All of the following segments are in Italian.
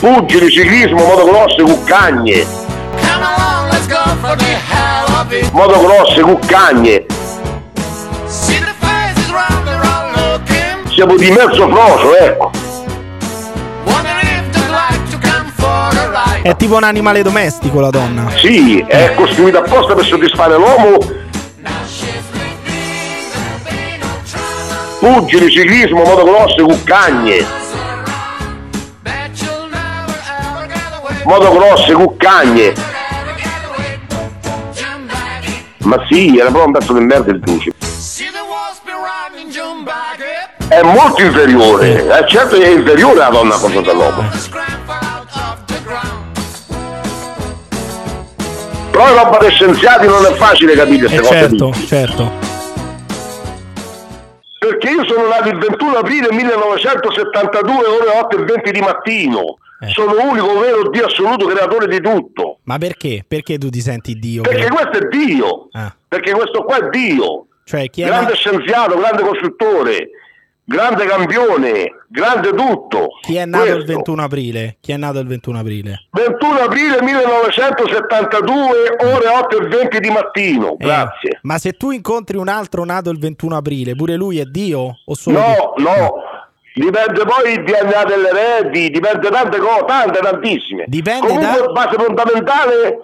Pugili, ciclismo, motocross, cuccagne. Come along, let's go for the hell of it. Motocross, cuccagne. See the faces round, they're all looking. Siamo di mezzo frocio, ecco. È tipo un animale domestico la donna. Sì, è costruita apposta per soddisfare l'uomo. Pugili, ciclismo, motocross, cuccagne. Motocross, cuccagne. Ma sì, era proprio un pezzo di merda il duce. È molto inferiore, eh, certo è inferiore alla donna contro dell'uomo. Però è roba di scienziati non è facile capire queste Eh cose. certo, certo. Io sono nato il 21 aprile 1972, ore 8 e 20 di mattino. Eh. Sono l'unico vero Dio assoluto creatore di tutto. Ma perché? Perché tu ti senti Dio? Perché questo è Dio. Ah. Perché questo qua è Dio. Cioè, chi è grande nato- scienziato, grande costruttore, grande campione, grande tutto. Chi è nato il Questo. 21 aprile? Chi è nato il 21 aprile? 21 aprile 1972, ore 8 e 20 di mattino. Eh, Grazie. Ma se tu incontri un altro nato il 21 aprile, pure lui è Dio? O solo No, tu? no. Dipende poi il DNA delle reti, dipende tante cose, tante, tantissime. Dipende Comunque, da- base fondamentale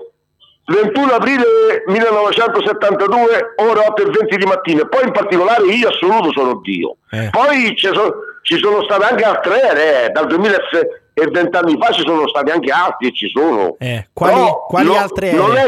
21 aprile 1972, ore 8 e 20 di mattina. Poi in particolare io assoluto sono Dio. Eh. Poi ci sono, ci sono state anche altre ere, eh, dal 2006 e 20 anni fa ci sono stati anche altri e ci sono. Eh, quali, Però quali no- altre Non è,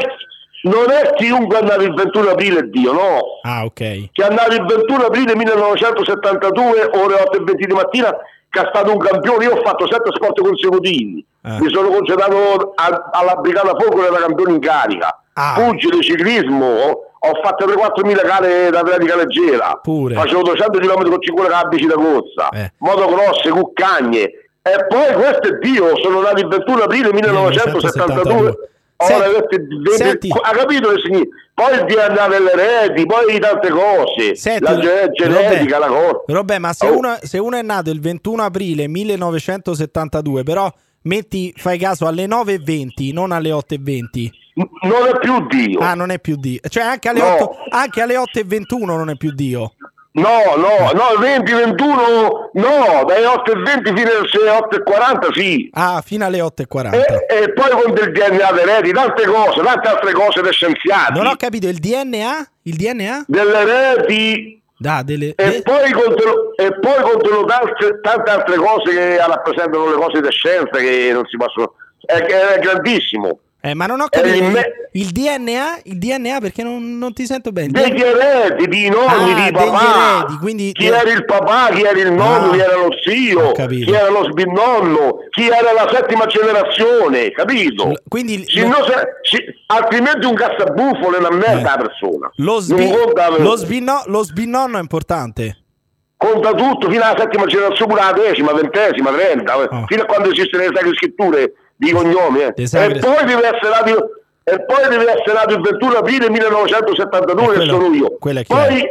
non è chiunque nato il 21 aprile è Dio, no Ah, ok. che è andato il 21 aprile 1972, ore 8 e 20 di mattina, che è stato un campione. Io ho fatto sette sport consecutivi. Ah. Mi sono concentrato a- alla Brigata Fuoco era campione in carica. Ah. Pugile, ciclismo, ho fatto 3-4 mila gare d'atletica leggera. Pure. Facevo 200 km con 5 cabici da corsa. Eh. Motocross, cuccagne. E poi questo è Dio, sono nato il 21 aprile 1972. 1972. Ora Senti- 20, senti. ha capito che significa? Poi il DNA delle reti, poi tante cose, Senti, la ge- genetica, la cosa. Robè, ma se, Oh. uno, se uno è nato il 21 aprile 1972, però metti, fai caso alle 9.20, non alle 8.20. N- Non è più Dio. Ah, non è più Dio. Cioè anche alle, No. 8, anche alle 8.21 non è più Dio. No, no, no, 20, 21, no, dai 8 e 20 fino alle 8 e 40 sì. Ah, fino alle 8.40. E, e poi con del DNA delle reti, tante cose, tante altre cose da scienziati. Non ho capito, il DNA? Il DNA? delle Da, delle... e de- poi contengono, e poi contengono tante, tante altre cose che rappresentano le cose di scienza che non si possono... È, è grandissimo. Eh, ma non ho capito. Eh, il, me- il DNA? Il DNA perché non, non ti sento bene. Degli eredi, di nonni, Ah, di papà. eredi, quindi- Chi era il papà, chi era il nonno, Ah, chi era lo zio, chi era lo sbinonno, chi era la settima generazione, capito? Quindi Se no se- altrimenti un cassabuffolo è una merda la persona. Eh. lo, sbi- lo, sbinno- lo sbinonno è importante. conta tutto fino alla settima generazione, pure la decima, ventesima, trenta, Oh. fino a quando esistono le sacre scritture di cognomi. eh. E poi deve essere nato e poi deve essere nato il 21 aprile 1972 Eh, che quello- sono io. quello poi,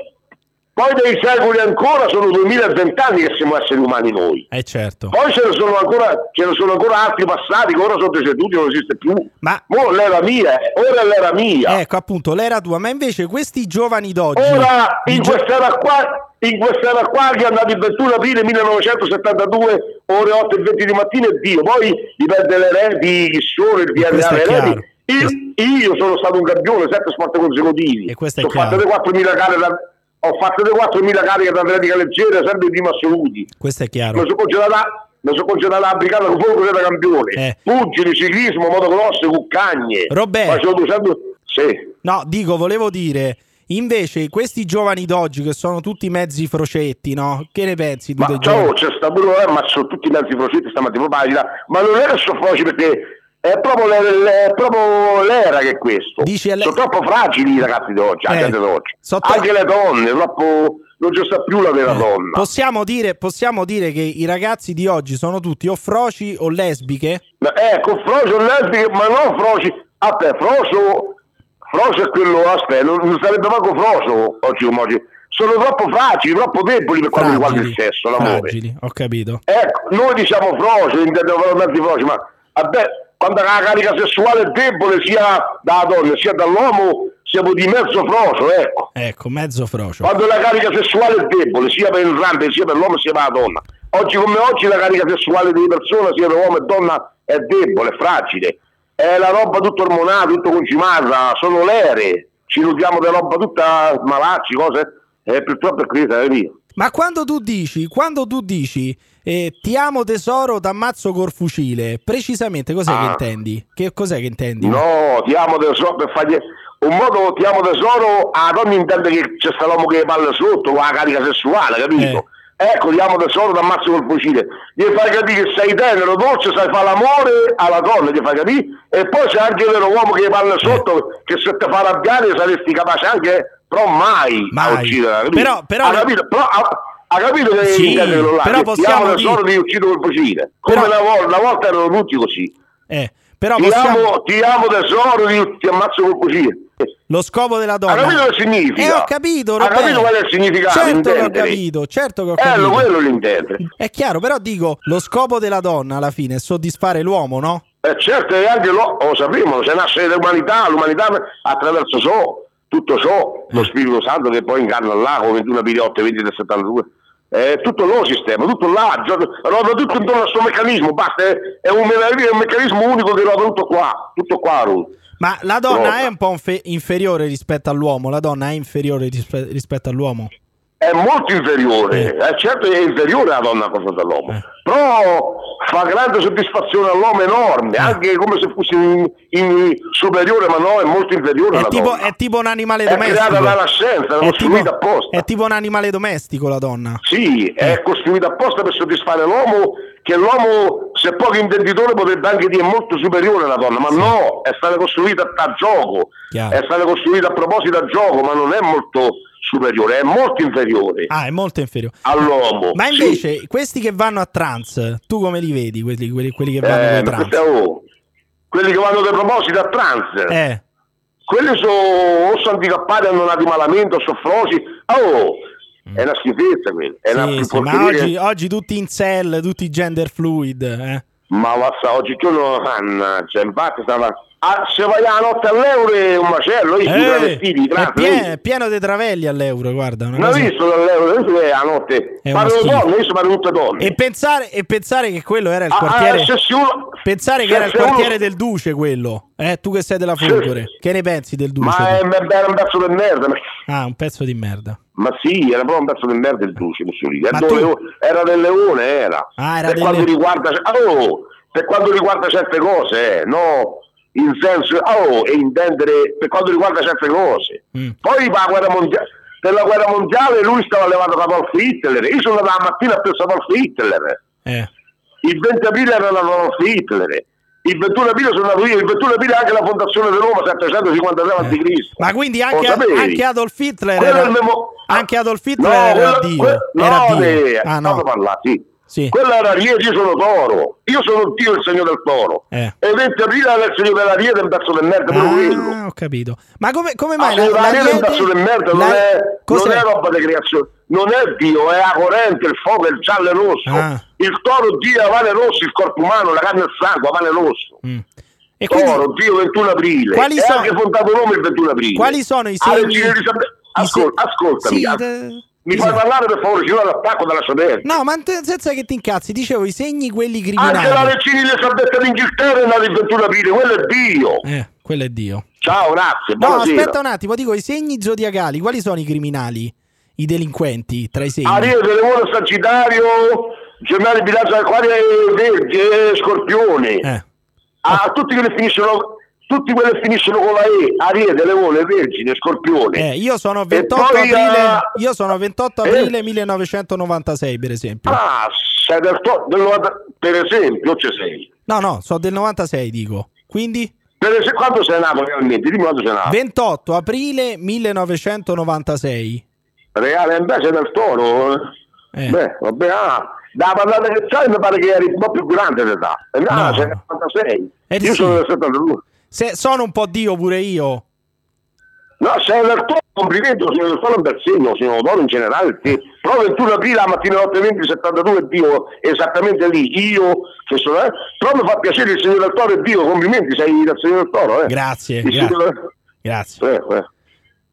poi dei secoli ancora sono 2020 anni che siamo esseri umani noi. Eh certo. Poi ce ne sono ancora, ce ne sono ancora altri passati che ora sono deceduti, non esiste più. Ma- Mo l'era mia, eh, ora è l'era mia. Ecco appunto, l'era tua, ma invece questi giovani d'oggi... Ora, in gio- quest'era qua, in quest'era qua che è andato il 21 aprile 1972, ore 8 e 20 di mattina e Dio, poi dipende le reti, chi sono, il DNA, reti. Io, io sono stato un campione, sette sport consecutivi. E questo è ho fatto chiaro. le 4.000 gare da, ho fatto le 4.000 cariche d'atletica leggera, sempre i primi assoluti. Questo è Mi chiaro. sono concentrato, mi sono concentrato alla brigata con fuoco da campione. Eh. Pugili, ciclismo, motocross, cuccagne. Roberto. Facevo 200... Sì. No, dico, volevo dire... Invece, questi giovani d'oggi che sono tutti mezzi frocetti, no? Che ne pensi Ma ciao, c'è sta pure, eh, ma sono tutti mezzi frocetti stamattina pagina, ma non è che sono froci perché è proprio, l'era, è proprio l'era che è questo. Dici è l'e- sono troppo fragili i ragazzi d'oggi, Eh, d'oggi. so tro- Anche le donne, troppo, non ci sta più la vera Eh, donna. Possiamo dire, possiamo dire che i ragazzi di oggi sono tutti o froci o lesbiche? Ma, ecco, frocio lesbiche, ma non froci. Aspetta, frocio, frocio è quello, aspetta, non, sarebbe manco frocio oggi come oggi. sono troppo fragili, troppo deboli per quanto riguarda il sesso, l'amore. fragili, ho capito. Ecco, noi diciamo froci, intendiamo veramente froci, ma vabbè, quando la carica sessuale è debole sia dalla donna sia dall'uomo, siamo di mezzo frocio, ecco. Ecco, mezzo frocio. Quando la carica sessuale è debole, sia per entrambi, sia per l'uomo sia per la donna. Oggi come oggi la carica sessuale di persona, sia per uomo e donna, è debole, è fragile. È la roba tutta ormonata, tutto concimata, sono l'ere. Ci nutriamo di roba tutta malacci, cose. E purtroppo è così, è via. Ma quando tu dici, quando tu dici eh, ti amo tesoro, t'ammazzo col fucile, precisamente cos'è che Ah. intendi? Che cos'è che intendi? No, ti amo tesoro per fargli... Un modo ti amo tesoro, a donna intende che c'è sta l'uomo che parla sotto, con la carica sessuale, capito? Ecco, ti amo tesoro, t'ammazzo col fucile. Gli fai capire che sei tenero, dolce, sai fare l'amore alla donna, gli fai capire? E poi c'è anche vero uomo che parla sotto, che se te fa arrabbiare saresti capace anche, però mai, Mai. a uccidere? Però- però- Ha capito? Però, ha, ha capito che Sì, quello là? però possiamo ti dire- ti uccido col fucile. Come Però- una, volta, una volta erano tutti così. Eh, però Ti possiamo... amo, ti amo tesoro, ti, ti ammazzo col fucile. Lo scopo della donna. Ha capito che significa? Eh, ho capito, Ha capito qual è il significato? Certo che ho capito, certo che ho Eh, capito. lo quello l'intende. È chiaro, però dico, lo scopo della donna alla fine è soddisfare l'uomo, no? Eh, certo, e anche lo, lo sapremo, se nasce l'umanità, l'umanità attraverso ciò, tutto ciò, lo Spirito Santo che poi incarna là con 21 8 20 del 72. È tutto lo sistema, tutto là, roda tutto intorno al suo meccanismo, basta, è, è un, è un meccanismo unico che roda tutto qua, tutto qua, Ruth. Ma la donna è un po' infe- inferiore rispetto all'uomo, la donna è inferiore rispe- rispetto all'uomo. è molto inferiore, Eh. eh, certo è inferiore la donna a confronto all'uomo, Eh. però fa grande soddisfazione all'uomo enorme, anche come se fosse in, in superiore, ma no, è molto inferiore È alla tipo, donna. è tipo un animale È domestico. creata dalla scienza, è È costruita tipo, apposta. è tipo un animale domestico la donna. Sì, Eh. è costruita apposta per soddisfare l'uomo, che l'uomo, se poco intenditore, potrebbe anche dire molto superiore alla donna, ma no, è stata costruita a gioco, Chiaro. è stata costruita a proposito a gioco, ma non è molto superiore, è molto inferiore Ah, è molto inferiore. all'uomo. Ma Sì. invece, questi che vanno a trans, tu come li vedi? Quelli, quelli- quelli che vanno Eh, ma trans? oh, quelli che vanno dei propositi a trans, Eh, quelli sono o sono handicappati, hanno nati malamente, o sono froci. Oh, è una schifezza quella. È una Mm. sì, sì, ma oggi, oggi tutti in cell, tutti gender fluid. Eh. Ma basta, oggi tu non cioè, infatti stava. Ah, se vai a notte all'euro è un macello, io sono Eh, travestiti, è trans. pieno, è pieno di travelli all'euro, guarda. Non cosa- visto dall'euro, adesso è a notte. Parlo donne, io parlo tutte donne. E pensare, e pensare che quello era il Ah, quartiere. ah, se uno- pensare che se- era il se uno- quartiere del Duce, quello. Eh, tu che sei della Fulgore. Che ne pensi del Duce? Ma è, è un pezzo di merda. ma- Ah, un pezzo di merda. Ma sì, era proprio un pezzo di merda il Duce. Ma Era, tu- era del Leone, era. Ah, era per, del quanto Le- riguarda, oh, per quanto riguarda certe cose, eh, no, in senso, oh, e intendere per quanto riguarda certe cose. Mm. Poi per la guerra mondiale, per la guerra mondiale lui stava levando capo al Hitler. Io sono andato la mattina a pensare al Hitler. Eh. Il 20 aprile era Adolf Hitler. Il 21 aprile sono nato io, il 21 aprile anche la fondazione di Roma 753 a.C. Ma quindi anche, sapevi? anche Adolf Hitler era, memo- anche Adolf Hitler No, era quello- Dio. que- era no, Dio. eh, Ah, no. parlare, sì. Sì. Quello era Ariete, io sono toro. Io sono Dio, il segno del toro. Eh. E il 20 aprile era il segno dell'Ariete, un pezzo di merda, quello. Ah, ho capito. Ma come, come Ah, mai se l'Ariete è un pezzo di merda, non, la- è, non è roba di creazione. Non è Dio, è la corrente, il fuoco, il giallo e il rosso. Ah. Il toro, Dio, pane rosso, il corpo umano, la carne e il sangue, pane rosso. Mm. E quindi, Toro, Dio 21 aprile. Quali e sono- anche fondato Roma il 21 aprile. quali sono i Ah, segni? regina Elisabetta- i se- Ascol- ascoltami. Sì, ah, Mi fai parlare per favore, ci vuole l'attacco dalla sciaberta. No, ma senza che ti incazzi, dicevo i segni quelli Anche la criminali. regina Elisabetta d'Inghilterra è nata il 21 aprile, quello è Dio. Eh, quello è Dio. Ciao, grazie. No, buonasera. aspetta un attimo, dico i segni zodiacali, quali sono i criminali? I delinquenti tra i segni? Ariete, Leone, Sagittario, Gemmelli, Bilancia, Acquario, Vergine, Scorpione. Eh. Ah, tutti quelli finiscono tutti quelli finiscono con la E, Ariete, Leone, Vergine, Scorpione. Eh, io sono E 28 poi, aprile, ah, io sono 28 eh? aprile 1996, per esempio. Ah, sei del, to- del 90 per esempio, ci sei. No, no, sono del 96, dico. Quindi Per esempio, quando sei nato realmente? Dimmi quando sei nato. 28 aprile 1996. Reale invece del toro? Eh. Beh, vabbè, ah, da parlare che sai mi pare che eri un po' più grande d'età. Eh, No, sei del 96. Eh, Io sì. sono del 72. Se- sono un po' Dio pure io. No, sei del toro, complimenti, signor bel segno, signor Toro in generale, sì. però 21 aprile la mattina alle 8.20, 72 Dio, esattamente lì, io, che sono, eh, però mi fa piacere il signor del toro e Dio, complimenti, sei del signor del toro, eh. Grazie, Il grazie. signor- Grazie. Eh, eh.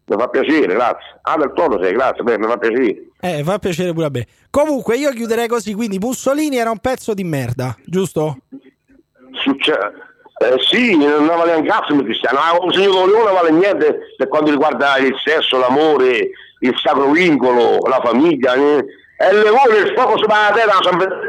Mi fa piacere, grazie. Ah, del toro sei, grazie, beh, mi fa piacere. Eh, fa piacere pure a me. Comunque, io chiuderei così. Quindi, Mussolini era un pezzo di merda, giusto? Succe- eh, sì, non vale un cazzo il cristiano, ma un signor Leone non vale niente per quanto riguarda il sesso, l'amore, il sacro vincolo, la famiglia. eh. È il leone, il fuoco sopra la terra,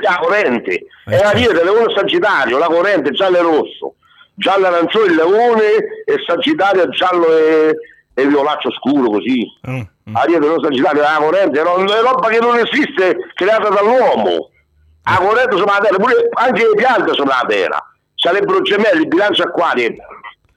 la corrente. È la dieta, il leone sagittario, la corrente, giallo e rosso. Giallo e arancione il leone e sagittario giallo e, e violaccio scuro così. Mm, mm. Ariete non sagittario, la corrente, è roba che non esiste, creata dall'uomo. La corrente sopra la terra, pure anche le piante sopra la terra. Sarebbero gemelli, bilancio acquari.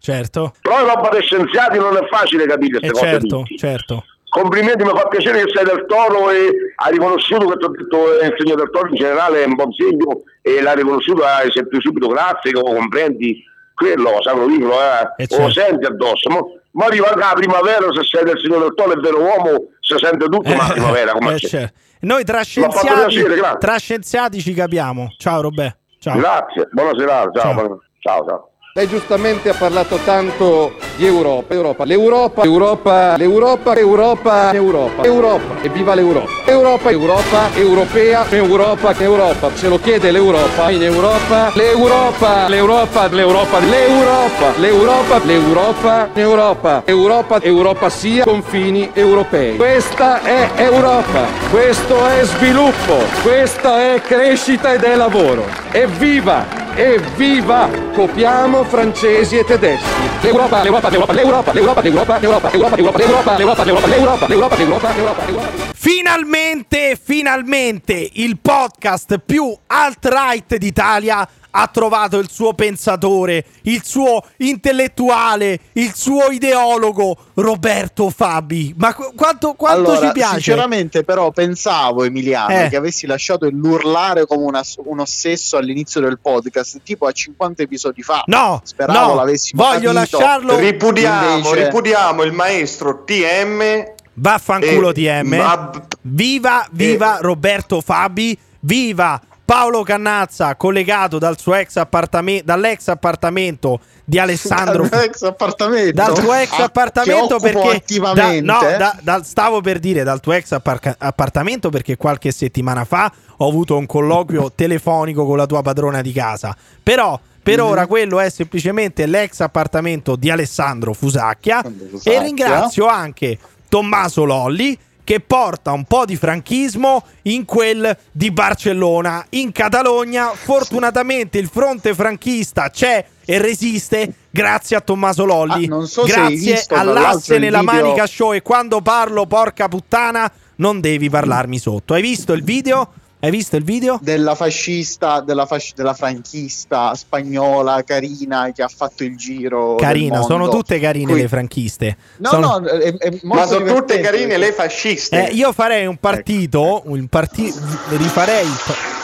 Certo. Però è roba dei scienziati non è facile capire queste cose. certo, tutti. certo. Complimenti, mi fa piacere che sei del toro e hai riconosciuto che ti ho detto eh, il segno del toro in generale è un buon segno e l'hai riconosciuto, hai sempre subito grazie, lo comprendi quello, vincolo, eh, lo certo. senti addosso. Ma, ma arriva anche la primavera, se sei del segno del toro, è vero uomo, si sente tutto, ma la primavera come Eh, c'è. certo. Noi tra scienziati, piacere, tra scienziati ci capiamo. Ciao, Robè. Ciao. Grazie, buona serata, ciao. Ciao. ciao. ciao. Lei giustamente ha parlato tanto di Europa, Europa, l'Europa, l'Europa, l'Europa, l'Europa, l'Europa, Europa, evviva l'Europa. Europa, Europa, europea, Europa, Europa, ce lo chiede l'Europa, in Europa, l'Europa, l'Europa, l'Europa, l'Europa, l'Europa, l'Europa, l'Europa, Europa, Europa sia confini europei. Questa è Europa, questo è sviluppo, questa è crescita ed è lavoro. Evviva! Evviva! Copiamo francesi e tedeschi. L'Europa, l'Europa, l'Europa, l'Europa, l'Europa, l'Europa, l'Europa, l'Europa, l'Europa, l'Europa, l'Europa, l'Europa, l'Europa, l'Europa, l'Europa, l'Europa. Finalmente, finalmente il podcast più alt-right d'Italia ha trovato il suo pensatore, il suo intellettuale, il suo ideologo, Roberto Fabi. Ma qu- quanto, quanto allora, ci piace? sinceramente, però, pensavo, Emiliano, Eh. che avessi lasciato l'urlare come una- un ossesso all'inizio del podcast, tipo a 50 episodi fa. No, Speravo no, l'avessimo voglio capito. lasciarlo. Ripudiamo, Invece- ripudiamo il maestro TM. Vaffanculo Eh, TM. ma- Viva, viva Roberto Fabi. Viva Paolo Cannazza, collegato dal suo ex appartamento, dall'ex appartamento di Alessandro. Dal ex appartamento. dal tuo ex Ah, appartamento perché da- no, da- dal- stavo per dire dal tuo ex apparca- appartamento perché qualche settimana fa ho avuto un colloquio telefonico con la tua padrona di casa. Però per Mhm. ora quello è semplicemente l'ex appartamento di Alessandro Fusacchia Fusacchia. e ringrazio anche Tommaso Lolli che porta un po' di franchismo in quel di Barcellona. In Catalogna, fortunatamente il fronte franchista c'è e resiste grazie a Tommaso Lolli. Ah, so grazie all'asse nella video- manica show. E quando parlo, porca puttana, non devi parlarmi sotto. Hai visto il video? Hai visto il video? della fascista, della, fasci- della franchista spagnola carina che ha fatto il giro. del Carina, mondo. sono tutte carine Qui- le franchiste. No, Sono- no, è, è molto Ma sono tutte carine le fasciste. Eh, io farei un partito, un parti- rifarei il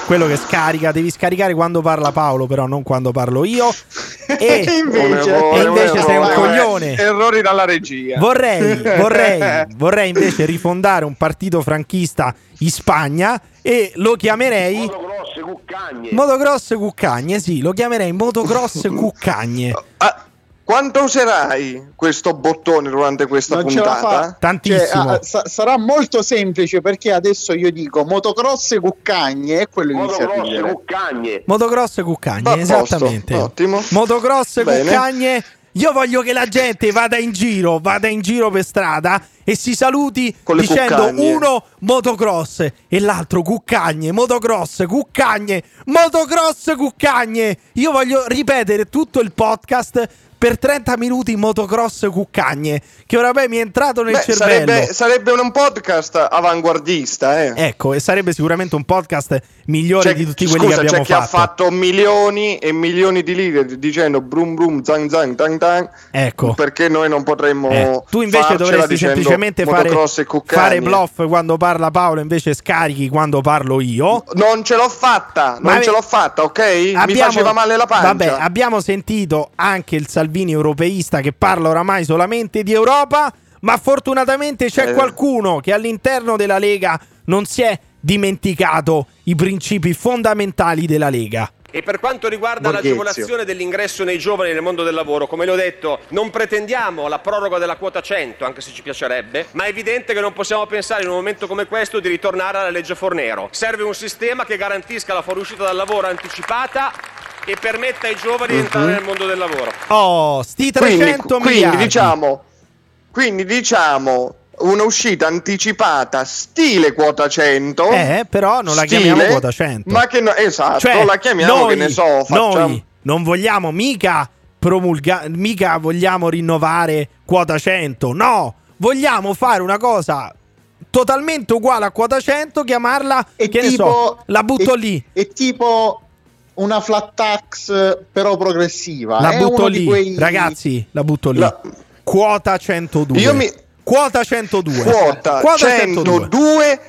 quello che scarica, devi scaricare quando parla Paolo, però non quando parlo io. E invece, E invece sei un coglione. Errori dalla regia. vorrei, vorrei, vorrei invece rifondare un partito franchista in Spagna e lo chiamerei Moto grosse, cuccagne. Motocross Cuccagne, sì, lo chiamerei Motocross Cuccagne. Ah, quanto userai questo bottone durante questa non ce la puntata? fa. Tantissimo. Cioè, ah, sa- sarà molto semplice perché adesso io dico motocross e cuccagne e quello Moto inizia a grosse, ridere. cuccagne. Motocross Cuccagne, Va a posto, esattamente. ottimo. Motocross Bene. Cuccagne. Io voglio che la gente vada in giro, vada in giro per strada e si saluti dicendo cuccagne. uno motocross e l'altro cuccagne, motocross, cuccagne, motocross, cuccagne. Io voglio ripetere tutto il podcast per 30 minuti motocross cuccagne, che oramai mi è entrato nel Beh, cervello. sarebbe, sarebbe un podcast avanguardista, eh. Ecco, e sarebbe sicuramente un podcast migliore C'è- di tutti quelli scusa, che abbiamo c'è chi ha fatto. fatto milioni e milioni di lire dicendo brum brum zang zang tang tang Ecco. perché noi non potremmo Eh, tu invece dovresti semplicemente fare, fare bluff quando parla Paolo, invece scarichi quando parlo io. non ce l'ho fatta Ma non ve- ce l'ho fatta ok mi Abbiamo- faceva male la pancia Vabbè, abbiamo sentito anche il Salvini europeista che parla oramai solamente di Europa. ma fortunatamente c'è Eh. qualcuno che all'interno della Lega non si è dimenticato i principi fondamentali della Lega. E per quanto riguarda Borghezio. l'agevolazione dell'ingresso nei giovani nel mondo del lavoro, come le ho detto, non pretendiamo la proroga della quota 100, anche se ci piacerebbe, ma è evidente che non possiamo pensare in un momento come questo di ritornare alla legge Fornero. Serve un sistema che garantisca la fuoriuscita dal lavoro anticipata e permetta ai giovani di entrare nel mondo del lavoro. Oh, sti Quindi, 300 quindi miliardi. diciamo, quindi diciamo una uscita anticipata stile quota 100. Eh, però non la stile, chiamiamo quota 100. Ma che no, esatto, Cioè, la chiamiamo noi, che ne so, facciamo noi non vogliamo mica promulgare, mica vogliamo rinnovare quota 100. No, vogliamo fare una cosa totalmente uguale a quota 100, chiamarla E che ne tipo, so, la butto e- lì. È tipo una flat tax però progressiva. La È butto lì, quei- ragazzi, la butto lì. La- Quota 102. Io mi- Quota 102. quota, 102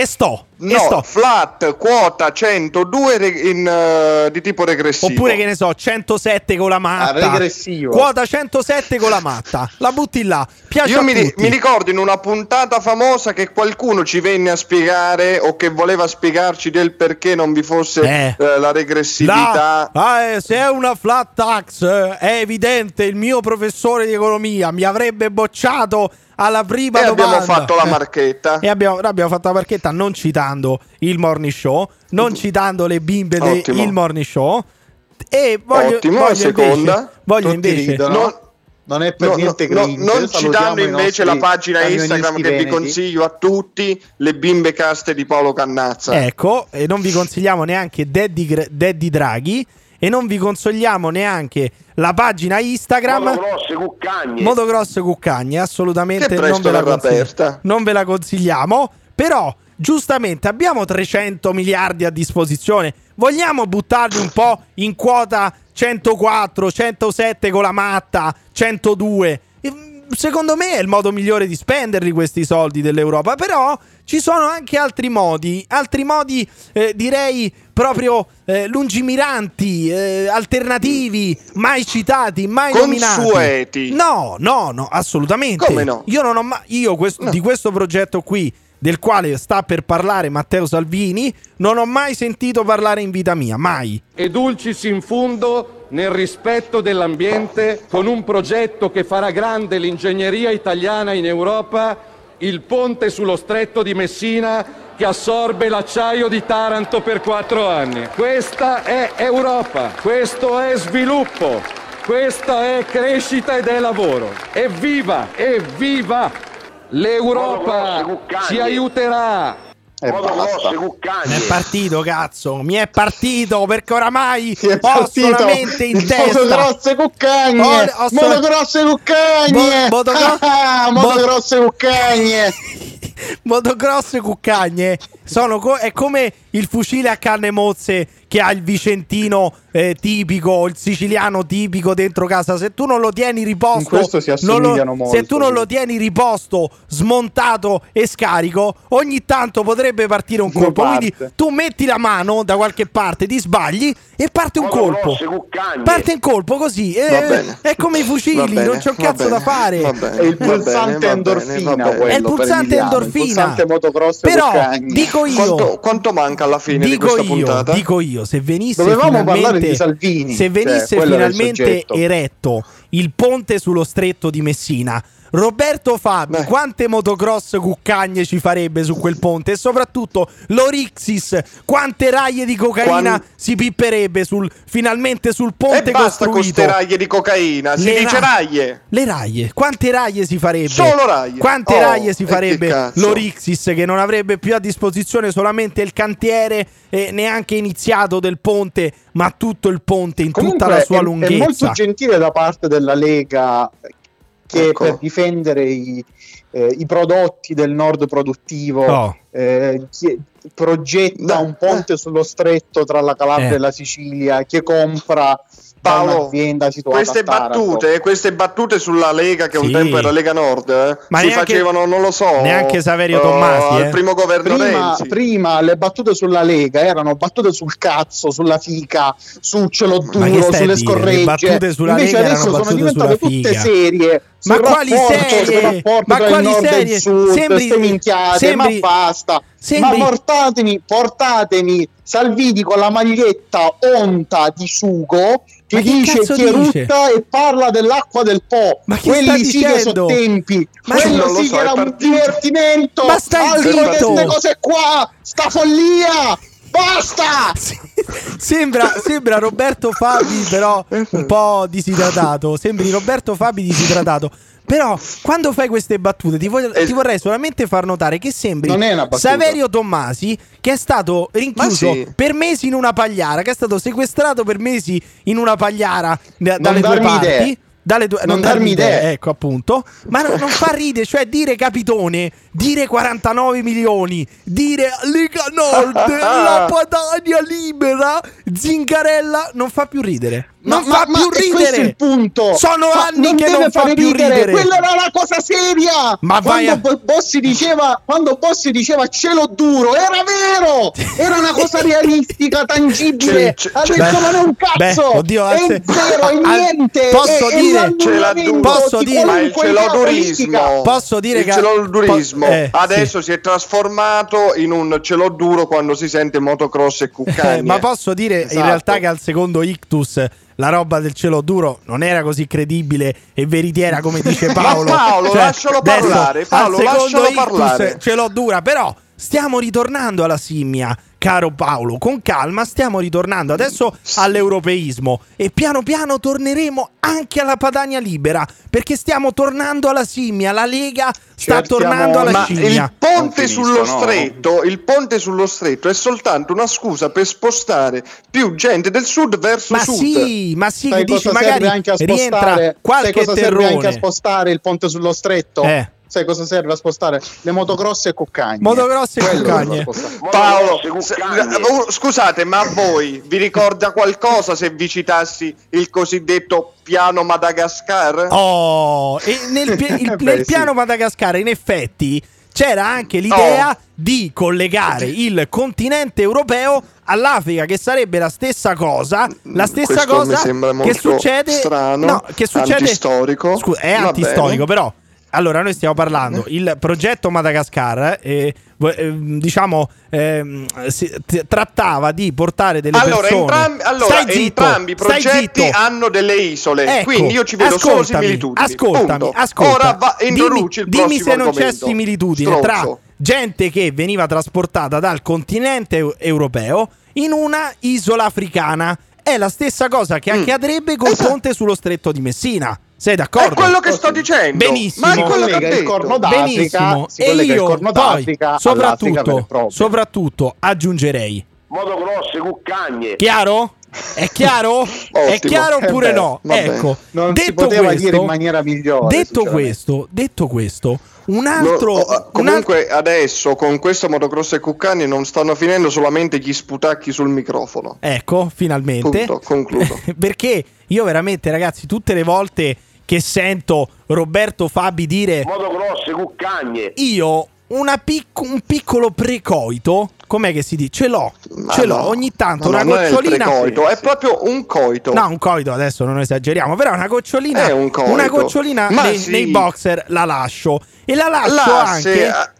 E sto. e No, sto. flat quota 102 re- in, eh, di tipo regressivo. Oppure che ne so, 107 con la matta. Ah, regressivo. Quota 107 con la matta. La butti là. Piace Io a mi, ri- tutti. mi ricordo in una puntata famosa che qualcuno ci venne a spiegare o che voleva spiegarci del perché non vi fosse Eh. eh, la regressività. La- ah, eh, se è una flat tax, eh, è evidente, il mio professore di economia mi avrebbe bocciato alla prima E abbiamo domanda. fatto la marchetta. E abbiamo, abbiamo fatto la marchetta non citando il morning show, non citando le bimbe del morning show. E voglio, Ottimo, voglio seconda. invece, voglio Tutti invece ridono. Non- Non è per No, niente no, no, cringe. non Salutiamo citando invece la pagina Instagram che vi veneti. consiglio a tutti, le bimbe caste di Paolo Cannazza. Ecco, e non vi consigliamo neanche Daddy, Daddy Draghi e non vi consigliamo neanche la pagina Instagram Moto grosse cuccagne. Motocross Cuccagni, assolutamente non ve, consigli- aperta. non ve la consigliamo, però giustamente abbiamo 300 miliardi a disposizione, vogliamo buttarli un po' in quota 104, 107 con la matta, 102. E, mm, Secondo me è il modo migliore di spenderli questi soldi dell'Europa, però ci sono anche altri modi, altri modi eh, direi proprio eh, lungimiranti, eh, alternativi, mai citati, mai nominati. Consueti. No, no, no, assolutamente. Come no? Io non ho mai io questo- No. di questo progetto qui del quale sta per parlare Matteo Salvini, non ho mai sentito parlare in vita mia, mai. e dulcis in fundo nel rispetto dell'ambiente con un progetto che farà grande l'ingegneria italiana in Europa, il ponte sullo stretto di Messina che assorbe l'acciaio di Taranto per quattro anni. Questa è Europa, questo è sviluppo, questa è crescita ed è lavoro. Evviva, evviva! L'Europa ci aiuterà E Moto basta. è partito, cazzo, mi è partito perché oramai Ti è ho partito solamente in testa. Motogrosse cuccagne! Ho- Motogrosse cuccagne! Mo- motocro- Ah, Motogrosse cuccagne! Motocross cuccagne sono co- è come il fucile a canne mozze che ha il vicentino eh, tipico, il siciliano tipico dentro casa. Se tu non lo tieni riposto, In questo si non lo- molto, se tu non lo tieni riposto, smontato e scarico, ogni tanto potrebbe partire un colpo. parte. Quindi tu metti la mano da qualche parte, ti sbagli e parte un colpo. Parte un colpo così. bene. è come i fucili, non c'è un cazzo da fare. È il pulsante va bene, endorfina va bene. quello È il pulsante endorfina. Il pulsante motocross Però dico io, Quanto, quanto manca alla fine di dico questa io, puntata? dico io, se venisse Dovevamo finalmente, di Salvini, se cioè, venisse il finalmente eretto il ponte sullo stretto di Messina. Roberto Fabi, Beh. quante motocross cuccagne ci farebbe su quel ponte? E soprattutto l'Orixis, quante raglie di cocaina Quan- si pipperebbe sul, finalmente sul ponte e basta con costruito? ste raglie di cocaina, si Le dice ra- raglie. Le raglie, quante raglie si farebbe? Solo raglie. Quante Oh, raglie si e che farebbe cazzo. l'Orixis che non avrebbe più a disposizione solamente il cantiere eh, neanche iniziato del ponte, ma tutto il ponte in Comunque tutta la sua è, è lunghezza. molto gentile da parte della Lega che Ecco. per difendere i, eh, i prodotti del nord produttivo Oh. eh, progetta Beh, un ponte sullo stretto tra la Calabria Eh. e la Sicilia che compra Paolo, un'azienda situata queste battute, queste battute sulla Lega che un Sì. tempo era Lega Nord, eh, Ma si neanche- facevano, non lo so, neanche Saverio eh, Tommasi, eh. al primo governo Prima, Renzi. prima le battute sulla Lega erano battute sul cazzo, sulla fica, su ce l'ho Ma che duro, sulle dire? Le scorregge. battute sulla Invece Lega adesso sono diventate tutte serie. Ma quali rapporto, sul serie? Ma quali serie? sud, Sembri- minchiate, sembri- ma basta. sembri- Ma portatemi, portatemi Salvini con la maglietta onta di sugo che che dice che rutta e parla dell'acqua del Po. Ma che Quelli sì che dicendo? sono tempi. Ma Quello sì so, che era un partito. divertimento. Ma stai Altro che zitto! queste cose qua. Sta follia. Basta! Sembra, sembra Roberto Fabi, però un po' disidratato. Sembri Roberto Fabi disidratato. Però quando fai queste battute ti, voglio- Es- ti vorrei solamente far notare che sembri. Saverio Tommasi che è stato rinchiuso sì. per mesi in una pagliara, che è stato sequestrato per mesi in una pagliara da- dalle darmi parti. idee. Dalle due, Non darmi idee. ecco appunto. Ma no- non fa ride, cioè dire capitone, dire 49 milioni, dire Lega Nord, la Padania libera, Zingarella, non fa più ridere. Non Ma- fa ma- più è ridere. il punto. Sono Ma anni non che non fa più ridere. Quella era una cosa seria. Ma vai quando a- Bo- Bossi diceva, quando Bossi diceva cielo duro, era vero. Era una cosa realistica, tangibile. C'è- c'è- Adesso Beh, non è un cazzo. beh, oddio, è anzi- zero, è niente. posso è, è dire- l'annullamento Ce l'ha duro. Posso di dire- Ma il celodurismo Posso dire il che- celodurismo eh, adesso si è trasformato in un celoduro quando si sente motocross e Eh, cuccagne ma posso dire in Esatto. realtà che al secondo ictus la roba del cielo duro non era così credibile e veritiera come dice Paolo. Cioè, Paolo, lascialo adesso, parlare, Paolo, lascialo parlare. ce l'ho dura, però stiamo ritornando alla simmia, caro Paolo, con calma stiamo ritornando adesso all'europeismo e piano piano torneremo anche alla Padania libera, perché stiamo tornando alla simmia, la Lega sta Cerchiamo- tornando alla ma scimmia. il ponte sullo no? stretto il ponte sullo stretto è soltanto una scusa per spostare più gente del sud verso Ma sud sì, ma sì, Sai che dici cosa magari serve anche a rientra spostare? Sai qualche cosa serve anche a spostare il ponte sullo stretto? Eh. Sai cosa serve a spostare? Le motocross e cuccagne. Motocross e cuccagne. Paolo, oh, scusate, ma a voi vi ricorda qualcosa se vi citassi il cosiddetto piano Madagascar? Oh, e nel, pi- il- Beh, nel sì. piano Madagascar in effetti c'era anche l'idea Oh. di collegare il continente europeo all'Africa, che sarebbe la stessa cosa. La stessa Questo cosa mi sembra che succede. strano, no, che succede. antistorico. Scusa, è antistorico, bene. però. Allora, noi stiamo parlando il progetto Madagascar, eh, vo- ehm, diciamo, ehm, si- trattava di portare delle Allora, persone. entrambi, allora, zitto, entrambi i progetti hanno delle isole, Ecco, quindi io ci vedo solo similitudini. Ascoltami, Punto. ascolta. Ora va, introduci dimmi, il dimmi se non c'è similitudine tra Stronzo. gente che veniva trasportata dal continente eu- europeo in una isola africana. È la stessa cosa che Mm. accadrebbe col Esatto. ponte sullo stretto di Messina. Sei d'accordo? È quello che sto dicendo. Benissimo. Ma è quello che il corno d'Africa, Benissimo. si E io corno poi, soprattutto, soprattutto aggiungerei. Motocross, cuccagne. Chiaro? È chiaro? È chiaro Eh oppure beh, no? vabbè. Ecco, Non si detto poteva questo, dire in maniera migliore, Detto questo, detto questo, un No, altro, oh, un altro- comunque adesso con questo motocross e cuccani non stanno finendo solamente gli sputacchi sul microfono. Ecco, finalmente. Punto, concludo. Perché io veramente, ragazzi, tutte le volte che sento Roberto Fabi dire Motocross, cuccagne. io una pic- un piccolo precoito, com'è che si dice? Ce l'ho, Ma ce l'ho no, ogni tanto, ma una no, non è gocciolina. precoito, è proprio un coito. No, un coito adesso non esageriamo, però una gocciolina, È un coito. una gocciolina nei, sì. nei boxer la lascio e la lascio L'asse, anche a-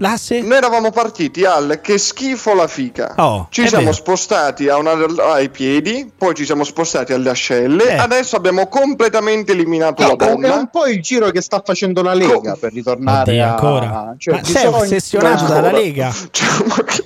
l'asse Noi eravamo partiti al che schifo la fica. Oh, ci siamo vero. spostati a una- ai piedi, poi ci siamo spostati alle ascelle. Eh. Adesso abbiamo completamente eliminato la È un- è donna. un po' il giro che sta facendo la Lega Co- per ritornare Oddio, a... ancora. cioè, Ma sei ossessionato Ma- dalla Lega? Cioè, ma, che,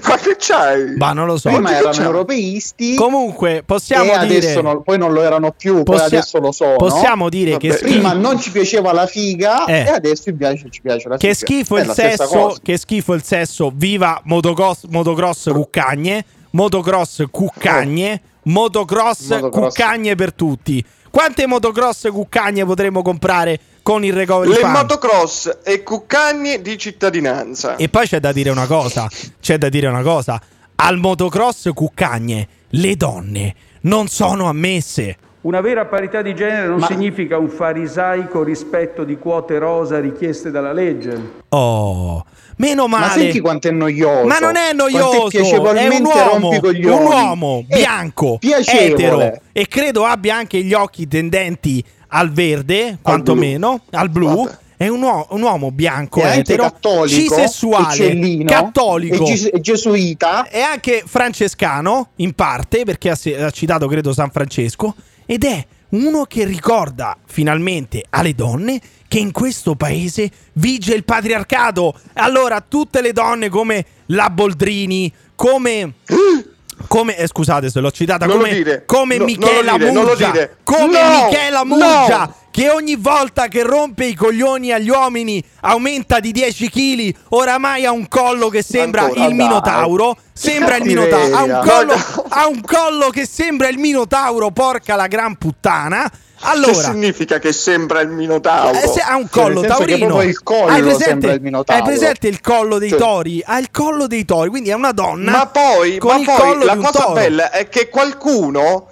ma che c'hai? Ma non lo so. Prima che erano c'è? europeisti Comunque, possiamo e dire adesso non- poi non lo erano più, poi possia- adesso lo sono. Possiamo dire Vabbè, che Prima schifo, non ci piaceva la figa Eh. e adesso ci piace, ci piace la che figa. schifo È il sesso, che schifo il sesso, viva motocross, motocross cuccagne, motocross cuccagne, motocross, Motocross. cuccagne per tutti. Quante motocross cuccagne potremo comprare con il recovery Le fund? motocross e cuccagni di cittadinanza. E poi c'è da dire una cosa, c'è da dire una cosa, al motocross cuccagne le donne non sono ammesse. Una vera parità di genere non Ma- significa un farisaico rispetto di quote rosa richieste dalla legge. Oh, meno male. Ma senti quanto è noioso. Ma non è noioso, è piacevolmente un uomo, un uomo È bianco, piacevole. etero e credo abbia anche gli occhi tendenti al verde, quantomeno, al blu. Vabbè. È un, uo- un uomo bianco, È etero, cattolico, cisessuale, cattolico. e ges- e gesuita. È anche francescano, in parte, perché ha, ha citato, credo, San Francesco. Ed è uno che ricorda finalmente alle donne che in questo paese vige il patriarcato. Allora, tutte le donne come la Boldrini, come. Come, eh, scusate se l'ho citata Non come, come No, Michela dire, dire. come No, Michela no. Murgia che ogni volta che rompe i coglioni agli uomini aumenta di 10 kg, oramai ha un collo che sembra Ancora, il dai. Minotauro. Sembra il Minotauro. Ha un, collo, No, no. ha un collo che sembra il Minotauro, porca la gran puttana. Che Allora, significa che sembra il Minotauro? eh, se ha un Cioè, collo che taurino. il collo hai presente, sembra il Minotauro. Hai presente il collo dei Sì. tori? Ha il collo dei tori, quindi è una donna. Ma poi, con ma il poi collo la cosa toro. bella è che qualcuno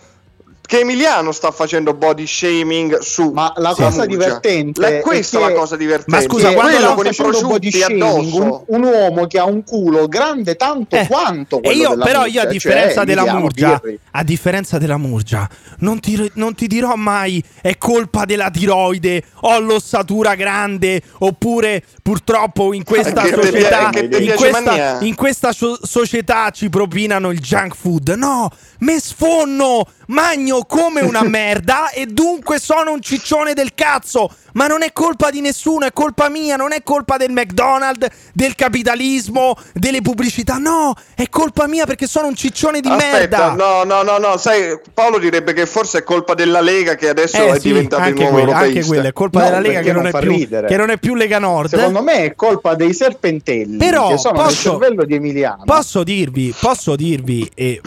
che Emiliano sta facendo body shaming su Ma la cosa divertente La- è questa è che- la cosa divertente. Ma scusa, Che quando quello con i prosciutti shaming, un, addosso. un uomo che ha un culo grande tanto Eh, quanto e quello io, della però Murgia, io a cioè, differenza della Emiliano Murgia Birri. a differenza della Murgia non ti, non ti dirò mai è colpa della tiroide ho l'ossatura grande oppure purtroppo in questa Che te società che te in questa, in questa so- società ci propinano il junk food. No me sfonno magno come una merda e dunque sono un ciccione del cazzo ma non è colpa di nessuno, è colpa mia, non è colpa del McDonald's, del capitalismo, delle pubblicità. No, è colpa mia perché sono un ciccione di Aspetta, merda. no, no, no, no, sai, Paolo direbbe che forse è colpa della Lega che adesso Eh è sì, diventata il nuovo europeista. anche quello, è colpa No, della Lega che non, non più, che non è più Lega Nord. Secondo me è colpa dei serpentelli Però che sono posso- cervello di Emiliano. Posso dirvi, posso dirvi, e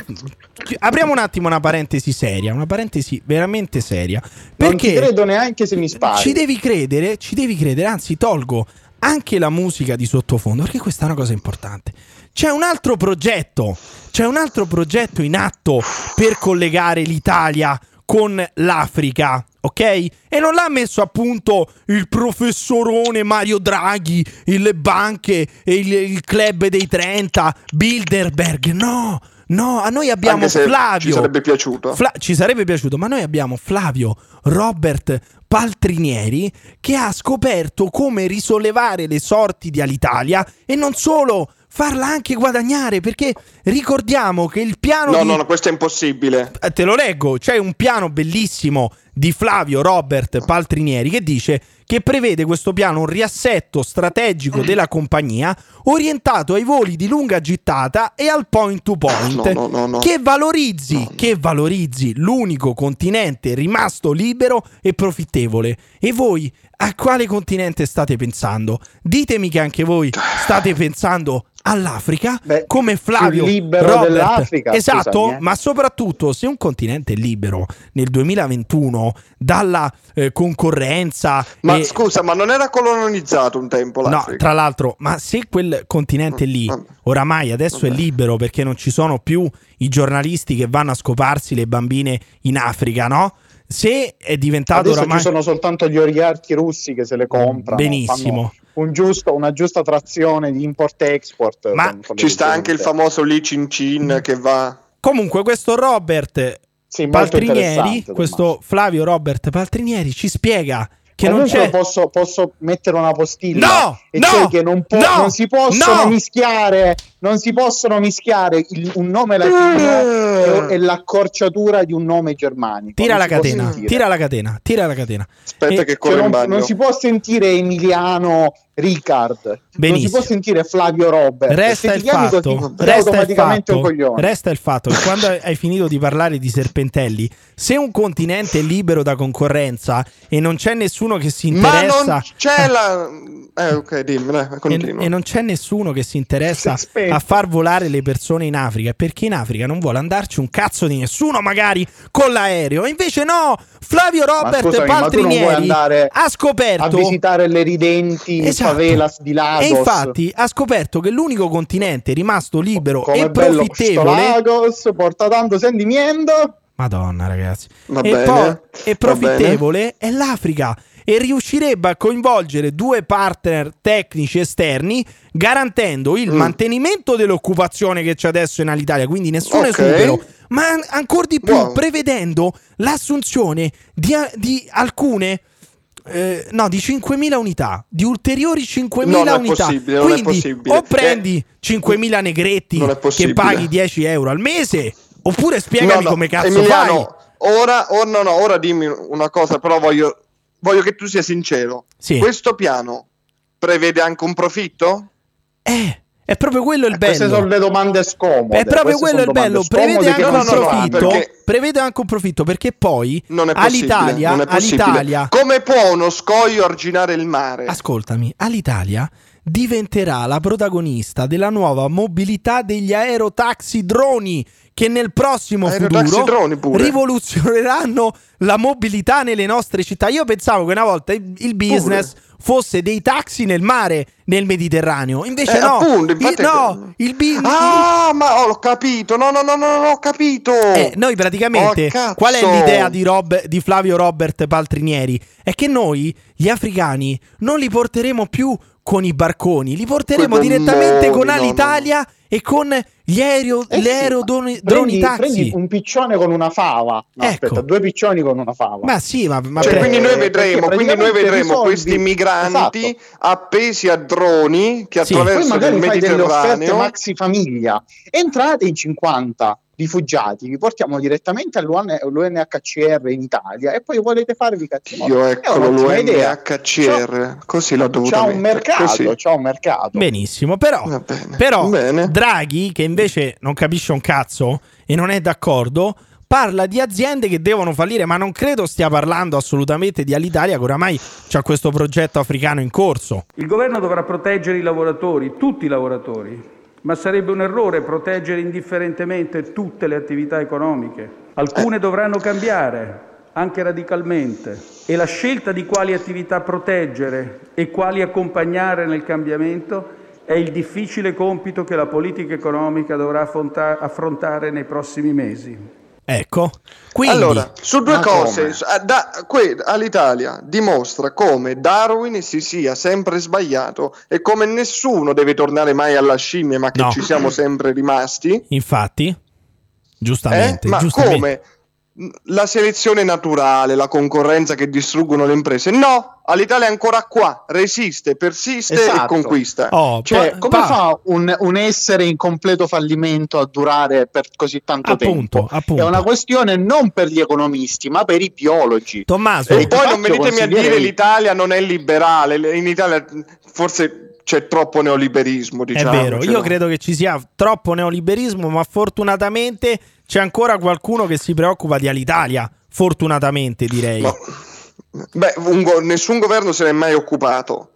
apriamo un attimo una parentesi seria, una parentesi veramente seria. non Perché credo neanche se mi spari. ci devi credere, ci devi credere, anzi tolgo anche la musica di sottofondo, perché questa è una cosa importante. C'è un altro progetto, c'è un altro progetto in atto per collegare l'Italia con l'Africa, ok? E non l'ha messo a punto il professorone Mario Draghi, le banche, il, il club dei 30, Bilderberg, no! No, a noi abbiamo Flavio. ci sarebbe piaciuto. Fla- ci sarebbe piaciuto, ma noi abbiamo Flavio Robert Paltrinieri che ha scoperto come risollevare le sorti di Alitalia e non solo farla anche guadagnare perché ricordiamo che il piano No, di... no, no, questo è impossibile. Eh, Te lo leggo, c'è un piano bellissimo di Flavio Robert Paltrinieri che dice che prevede questo piano un riassetto strategico della compagnia orientato ai voli di lunga gittata e al point to point No, no, no, no. che valorizzi che valorizzi l'unico continente rimasto libero e profittevole. E voi a quale continente state pensando? Ditemi che anche voi state pensando all'Africa Beh, come Flavio libero Robert. dell'Africa, Esatto, scusami, eh. ma soprattutto se un continente è libero nel 2021 dalla eh, concorrenza Ma e- scusa, ma non era colonizzato un tempo No, l'Africa? tra l'altro, ma se quel continente lì Vabbè. oramai adesso è Vabbè. libero perché non ci sono più i giornalisti che vanno a scoparsi le bambine in Africa, no? Se è diventato Adesso oramai ci sono soltanto gli oligarchi russi che se le comprano. Benissimo. Un giusto, una giusta trazione di import-export. Ma con- con Ci sta anche il famoso Li Cin Cin che va... Comunque questo Robert Sì, Paltrinieri, questo. Flavio Robert Paltrinieri ci spiega che non c'è posso, posso mettere una postilla No, e no, cioè che non, po- no, non si possono no. mischiare non si possono mischiare il- un nome latino e, e l'accorciatura di un nome germanico Tira la catena, tira la catena, tira la catena. Aspetta E- che Cioè, corre in non, bagno. non si può sentire Emiliano Ricard non si Benissimo. può sentire Flavio Robert Resta il fatto, così, resta il fatto, coglione resta il fatto che quando hai finito di parlare di serpentelli, se un continente è libero da concorrenza e non c'è nessuno che si Ma interessa non c'è la... Eh, ok, dimmi, dai, e, continua. e non c'è nessuno che si interessa. A far volare le persone in Africa perché in Africa non vuole andarci un cazzo di nessuno magari con l'aereo invece no Flavio Robert scusami, Paltrinieri ha scoperto a visitare le ridenti Esatto. favelas di Lagos E infatti ha scoperto che l'unico continente rimasto libero come e profittevole Lagos porta tanto sentimiento Madonna, ragazzi. Va e bene, va e profittevole è l'Africa. E riuscirebbe a coinvolgere due partner tecnici esterni garantendo il Mm. mantenimento dell'occupazione che c'è adesso in Alitalia, quindi nessun Ok. esubero, ma an- ancora di più Wow. prevedendo l'assunzione di, di alcune eh, no, di 5.000 unità, di ulteriori 5.000 Non è unità. possibile, non è Quindi possibile. o prendi 5.000 negretti Non che paghi 10 euro al mese, oppure spiegami No, no, come cazzo Emiliano, fai. ora, ora, no, no, ora dimmi una cosa, però voglio, voglio che tu sia sincero. Sì. Questo piano prevede anche un profitto? Eh, è proprio quello il Queste sono bello. le domande scomode. È proprio queste quello il bello. Prevede che anche un profitto. perché- Prevede anche un profitto perché poi Non è all'Italia, non è all'Italia Come può uno scoglio arginare il mare? Ascoltami, all'Italia diventerà la protagonista della nuova mobilità degli aerotaxi droni che nel prossimo futuro pure. rivoluzioneranno la mobilità nelle nostre città. Io pensavo che una volta il business fosse dei taxi nel mare, nel Mediterraneo. Invece Eh, no, appunto, il, no, il business... Ah, ma ho capito. No, no, no, no, no, ho capito. Eh, noi praticamente Oh, qual è l'idea di, Rob- di Flavio Robert Paltrinieri? È che noi gli africani non li porteremo più con i barconi, li porteremo Coi direttamente con gommoni, no, Alitalia e con gli aereo, Eh sì, aerodroni prendi- taxi. prendi un piccione con una fava. No, Ecco. aspetta, due piccioni con una fava. Ma sì, ma, ma Cioè, pre- quindi noi vedremo, quindi noi vedremo risolvi- questi migranti Esatto. appesi a droni che Sì. Poi attraversano il offerte Mediterraneo. maxi famiglia. Entrate in 50 rifugiati, vi portiamo direttamente all'UN all'UNHCR in Italia e poi volete farvi cazzi Io eccolo idea. l'UNHCR, così l'ho dovuto C'ha un mercato, così. c'ha un mercato. benissimo, però, Va bene. però Bene. Draghi, che invece non capisce un cazzo e non è d'accordo, parla di aziende che devono fallire, ma non credo stia parlando assolutamente di Alitalia, che oramai c'ha questo progetto africano in corso. Il governo dovrà proteggere i lavoratori, tutti i lavoratori, ma sarebbe un errore proteggere indifferentemente tutte le attività economiche. Alcune dovranno cambiare, anche radicalmente, e la scelta di quali attività proteggere e quali accompagnare nel cambiamento è il difficile compito che la politica economica dovrà affronta- affrontare nei prossimi mesi. Ecco, quindi Allora, su due Ma cose, ah, da- que- all'Italia dimostra come Darwin si sia sempre sbagliato e come nessuno deve tornare mai alla scimmia, ma che No. ci siamo sempre rimasti. infatti, giustamente, Eh? Ma giustamente. come? La selezione naturale, la concorrenza che distruggono le imprese. No, all'Italia è ancora qua, resiste, persiste e Esatto. conquista. Oh, Cioè, pa- come pa- fa un, un essere in completo fallimento a durare per così tanto Appunto, tempo? appunto. È una questione non per gli economisti, ma per i biologi. Tommaso, E poi non venitemi a dire il- l'Italia non è liberale, le- in Italia forse c'è troppo neoliberismo, È diciamo. vero, io no? credo che ci sia troppo neoliberismo, ma fortunatamente c'è ancora qualcuno che si preoccupa di Alitalia. Fortunatamente, direi. No. Beh, go- nessun governo se ne è mai occupato.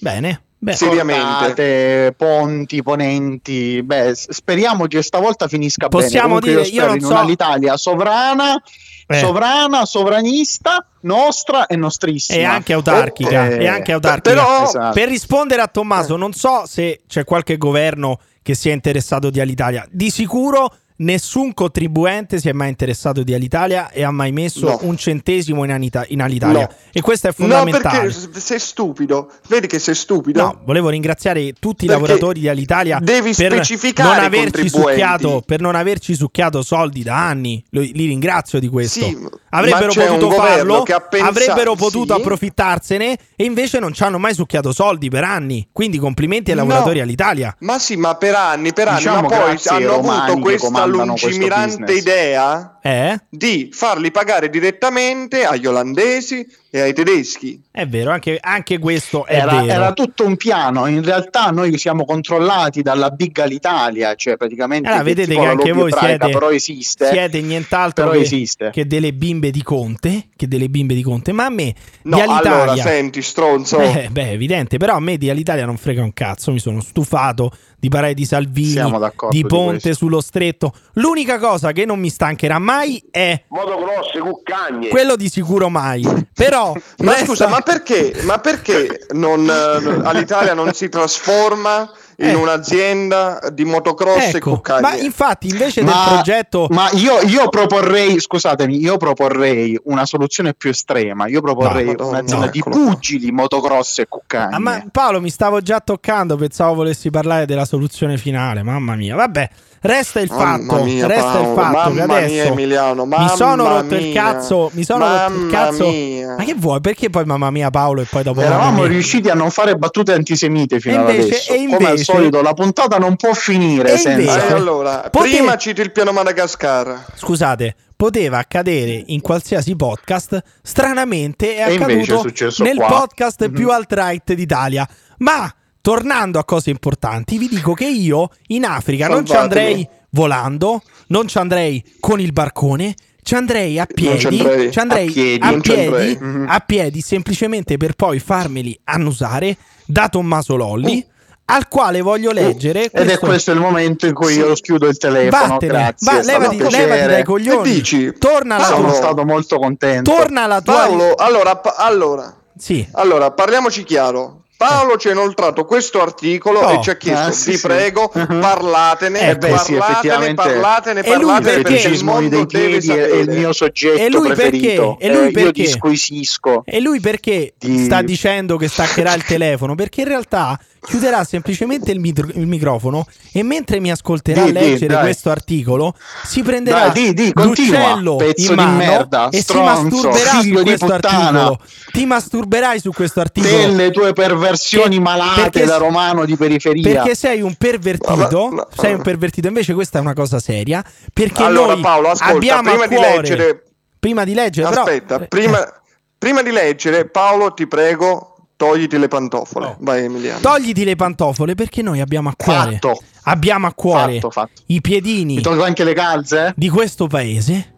Bene, beh. Seriamente. Cordate, ponti, ponenti. Beh, speriamo che stavolta finisca Possiamo bene. Comunque dire, io io non so- un'Italia sovrana, Eh. sovrana, sovranista, nostra e nostrissima. E anche autarchica. Eh, E anche autarchica. però- esatto. Per rispondere a Tommaso, non so se c'è qualche governo che sia interessato di Alitalia. Di sicuro nessun contribuente si è mai interessato di Alitalia e ha mai messo No. un centesimo in, Anita- in Alitalia. No. E questo è No, fondamentale. perché s- sei stupido. Vedi che sei stupido? No, volevo ringraziare tutti i Perché lavoratori di Alitalia devi per specificare non averci succhiato per non averci succhiato soldi da anni. Li ringrazio di questo. Sì, avrebbero potuto farlo, pensato- avrebbero potuto sì. approfittarsene e invece non ci hanno mai succhiato soldi per anni. Quindi complimenti ai No. lavoratori All'Italia. Ma sì, ma per anni, per anni, Diciamo ma poi hanno avuto questa lungimirante idea Eh? di farli pagare direttamente agli olandesi e ai tedeschi. È vero, anche, anche questo è Era, vero. era tutto un piano, in realtà noi siamo controllati dalla Big Alitalia, cioè praticamente Allora, vedete che anche voi ebraica, siete, però esiste. siete nient'altro Però che, esiste. che delle bimbe di Conte. Che delle bimbe di Conte. Ma a me No, di Alitalia. allora, senti, stronzo. Beh, beh, evidente, però a me di Alitalia non frega un cazzo. Mi sono stufato di parlare di Salvini, Siamo d'accordo di di Ponte questo. sullo stretto. L'unica cosa che non mi stancherà mai è Motocross, cuccagne. quello di sicuro mai. Però, Ma resta- scusa, ma perché, ma perché non, eh, Alitalia non si trasforma in Eh. un'azienda di motocross e Ecco, cuccaglie. ma infatti invece del Ma, progetto ma io, io proporrei, scusatemi, io proporrei una soluzione più estrema. Io proporrei No, un'azienda di eccolo qua. pugili, motocross e cuccagne. Ah, ma Paolo mi stavo già toccando, pensavo volessi parlare della soluzione finale, mamma mia. Vabbè, resta il Mamma fatto, mia, resta il Paolo, fatto che adesso mia, Emiliano, mi sono rotto il mia, cazzo, mi sono rotto il cazzo. mia. Ma che vuoi? Perché poi mamma mia Paolo e poi dopo Eravamo riusciti a non fare battute antisemite fino E ad invece- adesso. e Come al invece- solito, la puntata non può finire E senza. invece- Eh, allora, Pote- prima citi il piano Madagascar. Scusate, poteva accadere in qualsiasi podcast, stranamente è E invece è accaduto successo nel qua. podcast Mhm. più alt-right d'Italia. Ma tornando a cose importanti, vi dico che io in Africa non ci Salvatemi. andrei volando, non ci andrei con il barcone, ci andrei a piedi, ci andrei. ci andrei A piedi, a piedi, andrei. Mhm. a piedi, semplicemente per poi farmeli annusare da Tommaso Lolli, al quale voglio leggere Ed è questo il momento in cui io chiudo il telefono. Vattene, Grazie. va, levati, levati dai coglioni. Che dici? Torna alla Sono tua. stato molto contento. Torna alla tua. Paolo, allora, pa- allora, Sì. allora, parliamoci chiaro. Paolo ci ha inoltrato questo articolo Oh. e ci ha chiesto, Ah, sì, vi sì. prego, Mhm. parlatene, Eh, beh, sì, parlatene, effettivamente. parlatene, E lui parlatene, perché? il mondo dei deve piedi è il sapere. mio soggetto E lui preferito. perché? E lui Eh, Io perché? disquisisco. E lui perché Di- sta dicendo che staccherà il telefono? Perché in realtà chiuderà semplicemente il, mitro- il microfono e mentre mi ascolterà Di, di, leggere dai. questo articolo si prenderà Dai, di, di, l'uccello pezzo in di mano merda, e stronzo, si masturberà su di questo puttana. articolo. Ti masturberai su questo articolo. Delle tue perversioni Che- malate perché- da romano di periferia. Perché sei un pervertito, Ma- ma- sei un pervertito. Invece, questa è una cosa seria. Perché Allora, noi Paolo, ascolta, abbiamo prima a di cuore- leggere- prima di leggere, però- Aspetta, eh, prima, prima di leggere, Paolo, ti prego, togliti le pantofole. Oh. Vai, Emiliano. togliti le pantofole perché noi abbiamo a cuore, Fatto. abbiamo a cuore Fatto, fatto. i piedini Mi tolgo anche le calze? di questo paese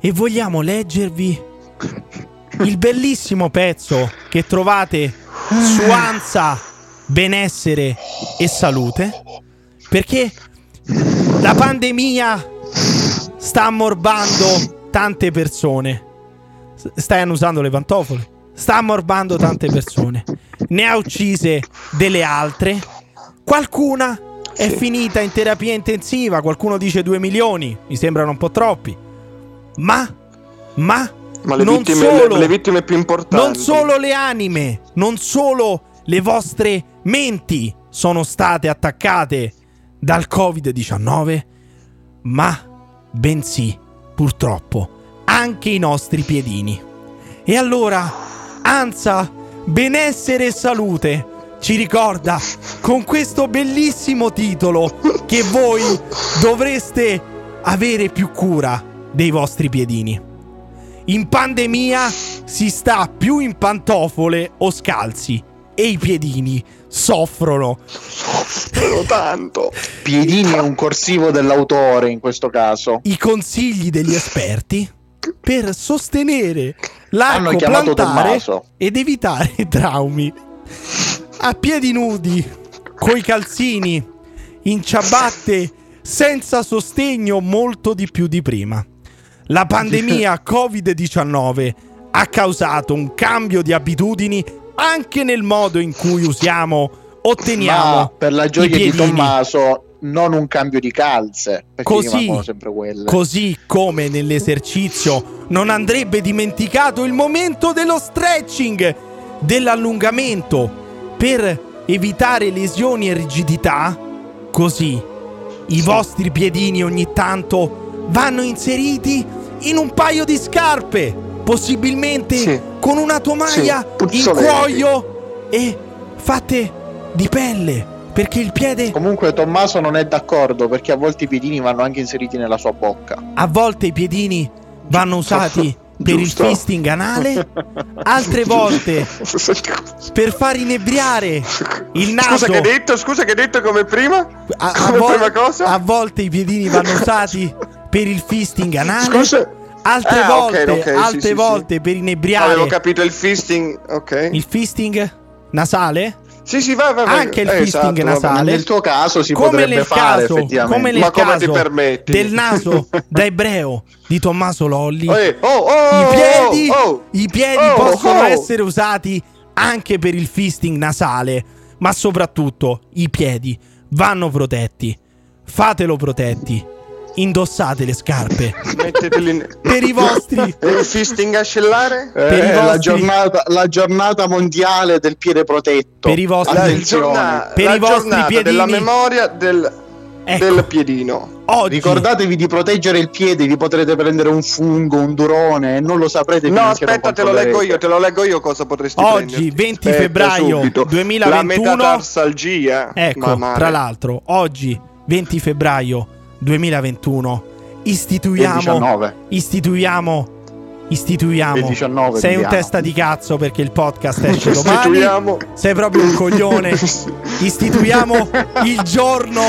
e vogliamo leggervi il bellissimo pezzo che trovate su Ansa, benessere e salute perché la pandemia sta ammorbando tante persone. Stai annusando le pantofole? Sta ammorbando tante persone. Ne ha uccise delle altre. Qualcuna è finita in terapia intensiva. Qualcuno dice 2 milioni. Mi sembrano un po' troppi. Ma, ma, Ma le non vittime, solo, le, le vittime più importanti. non solo le anime, non solo le vostre menti sono state attaccate dal Covid-19, ma bensì, purtroppo, anche i nostri piedini. E allora, Anza, benessere e salute ci ricorda con questo bellissimo titolo che voi dovreste avere più cura dei vostri piedini. In pandemia si sta più in pantofole o scalzi e i piedini soffrono. Sono tanto. Piedini è un corsivo dell'autore in questo caso. I consigli degli esperti per sostenere l'arco plantare Tommaso. ed evitare traumi. A piedi nudi, coi calzini, in ciabatte, senza sostegno molto di più di prima. La pandemia Covid-19 ha causato un cambio di abitudini anche nel modo in cui usiamo, otteniamo Ma per la gioia di. Tommaso, non un cambio di calze. Così, così come nell'esercizio non andrebbe dimenticato il momento dello stretching, dell'allungamento per evitare lesioni e rigidità, così i vostri piedini ogni tanto vanno inseriti in un paio di scarpe, possibilmente Sì. con una tomaia Sì, in cuoio e fatte di pelle, perché il piede Comunque Tommaso non è d'accordo perché a volte i piedini vanno anche inseriti nella sua bocca. a volte i piedini vanno usati per il fisting anale, altre volte per far inebriare il naso. Scusa che hai detto? Scusa che hai detto come prima? a, a come vol- prima cosa? a volte i piedini vanno usati per il fisting anale. Scusa. Altre Ah, volte, ok, sì, altre sì, sì. volte per inebriare Avevo capito il fisting, ok. il fisting nasale. Sì, sì, vai, vai, vai. Anche il Eh, fisting esatto, va nasale. Nel tuo caso si come potrebbe nel fare caso, effettivamente. come nel Ma come caso ti permetti? del naso da ebreo di Tommaso Lolli. Eh, oh, oh, I piedi, oh, oh. i piedi Oh, possono oh. essere usati anche per il fisting nasale. ma soprattutto i piedi vanno protetti. Fatelo protetti. Indossate le scarpe. Metteteli in... Per i vostri il fisting ascellare? Per i Eh, la, vostri- giornata, la giornata mondiale del piede protetto. Per i vostri- La, Attenzione. Per la i vostri giornata piedini. della memoria del, Ecco. del piedino. oggi Ricordatevi di proteggere il piede, vi potrete prendere un fungo, un durone e non lo saprete No, aspetta, te lo leggo io, te lo leggo io cosa potresti Oggi, prenderti. 20 Aspetta, febbraio subito. 2021. La metatarsalgia. Ecco, tra l'altro, oggi 20 febbraio 2021 Il istituiamo 19. istituiamo. Istituiamo. Il 19 sei un testa di cazzo perché il podcast esce domani sei proprio un coglione. Istituiamo il giorno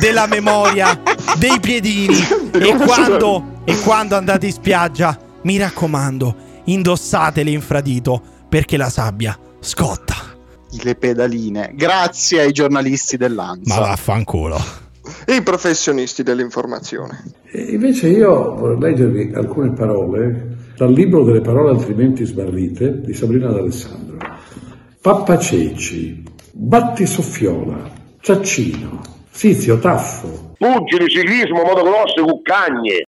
della memoria dei piedini. E quando, e quando andate in spiaggia mi raccomando indossate l'infradito perché la sabbia scotta. Le pedaline. Grazie ai giornalisti dell'ANSA. ma vaffanculo I professionisti dell'informazione. E invece io vorrei leggervi alcune parole dal libro delle parole altrimenti sbarrite di Sabrina D'Alessandro. Pappaceci, Battisoffiola, Ciaccino, Sizio Taffo, Pugili, ciclismo, motocross, cuccagne.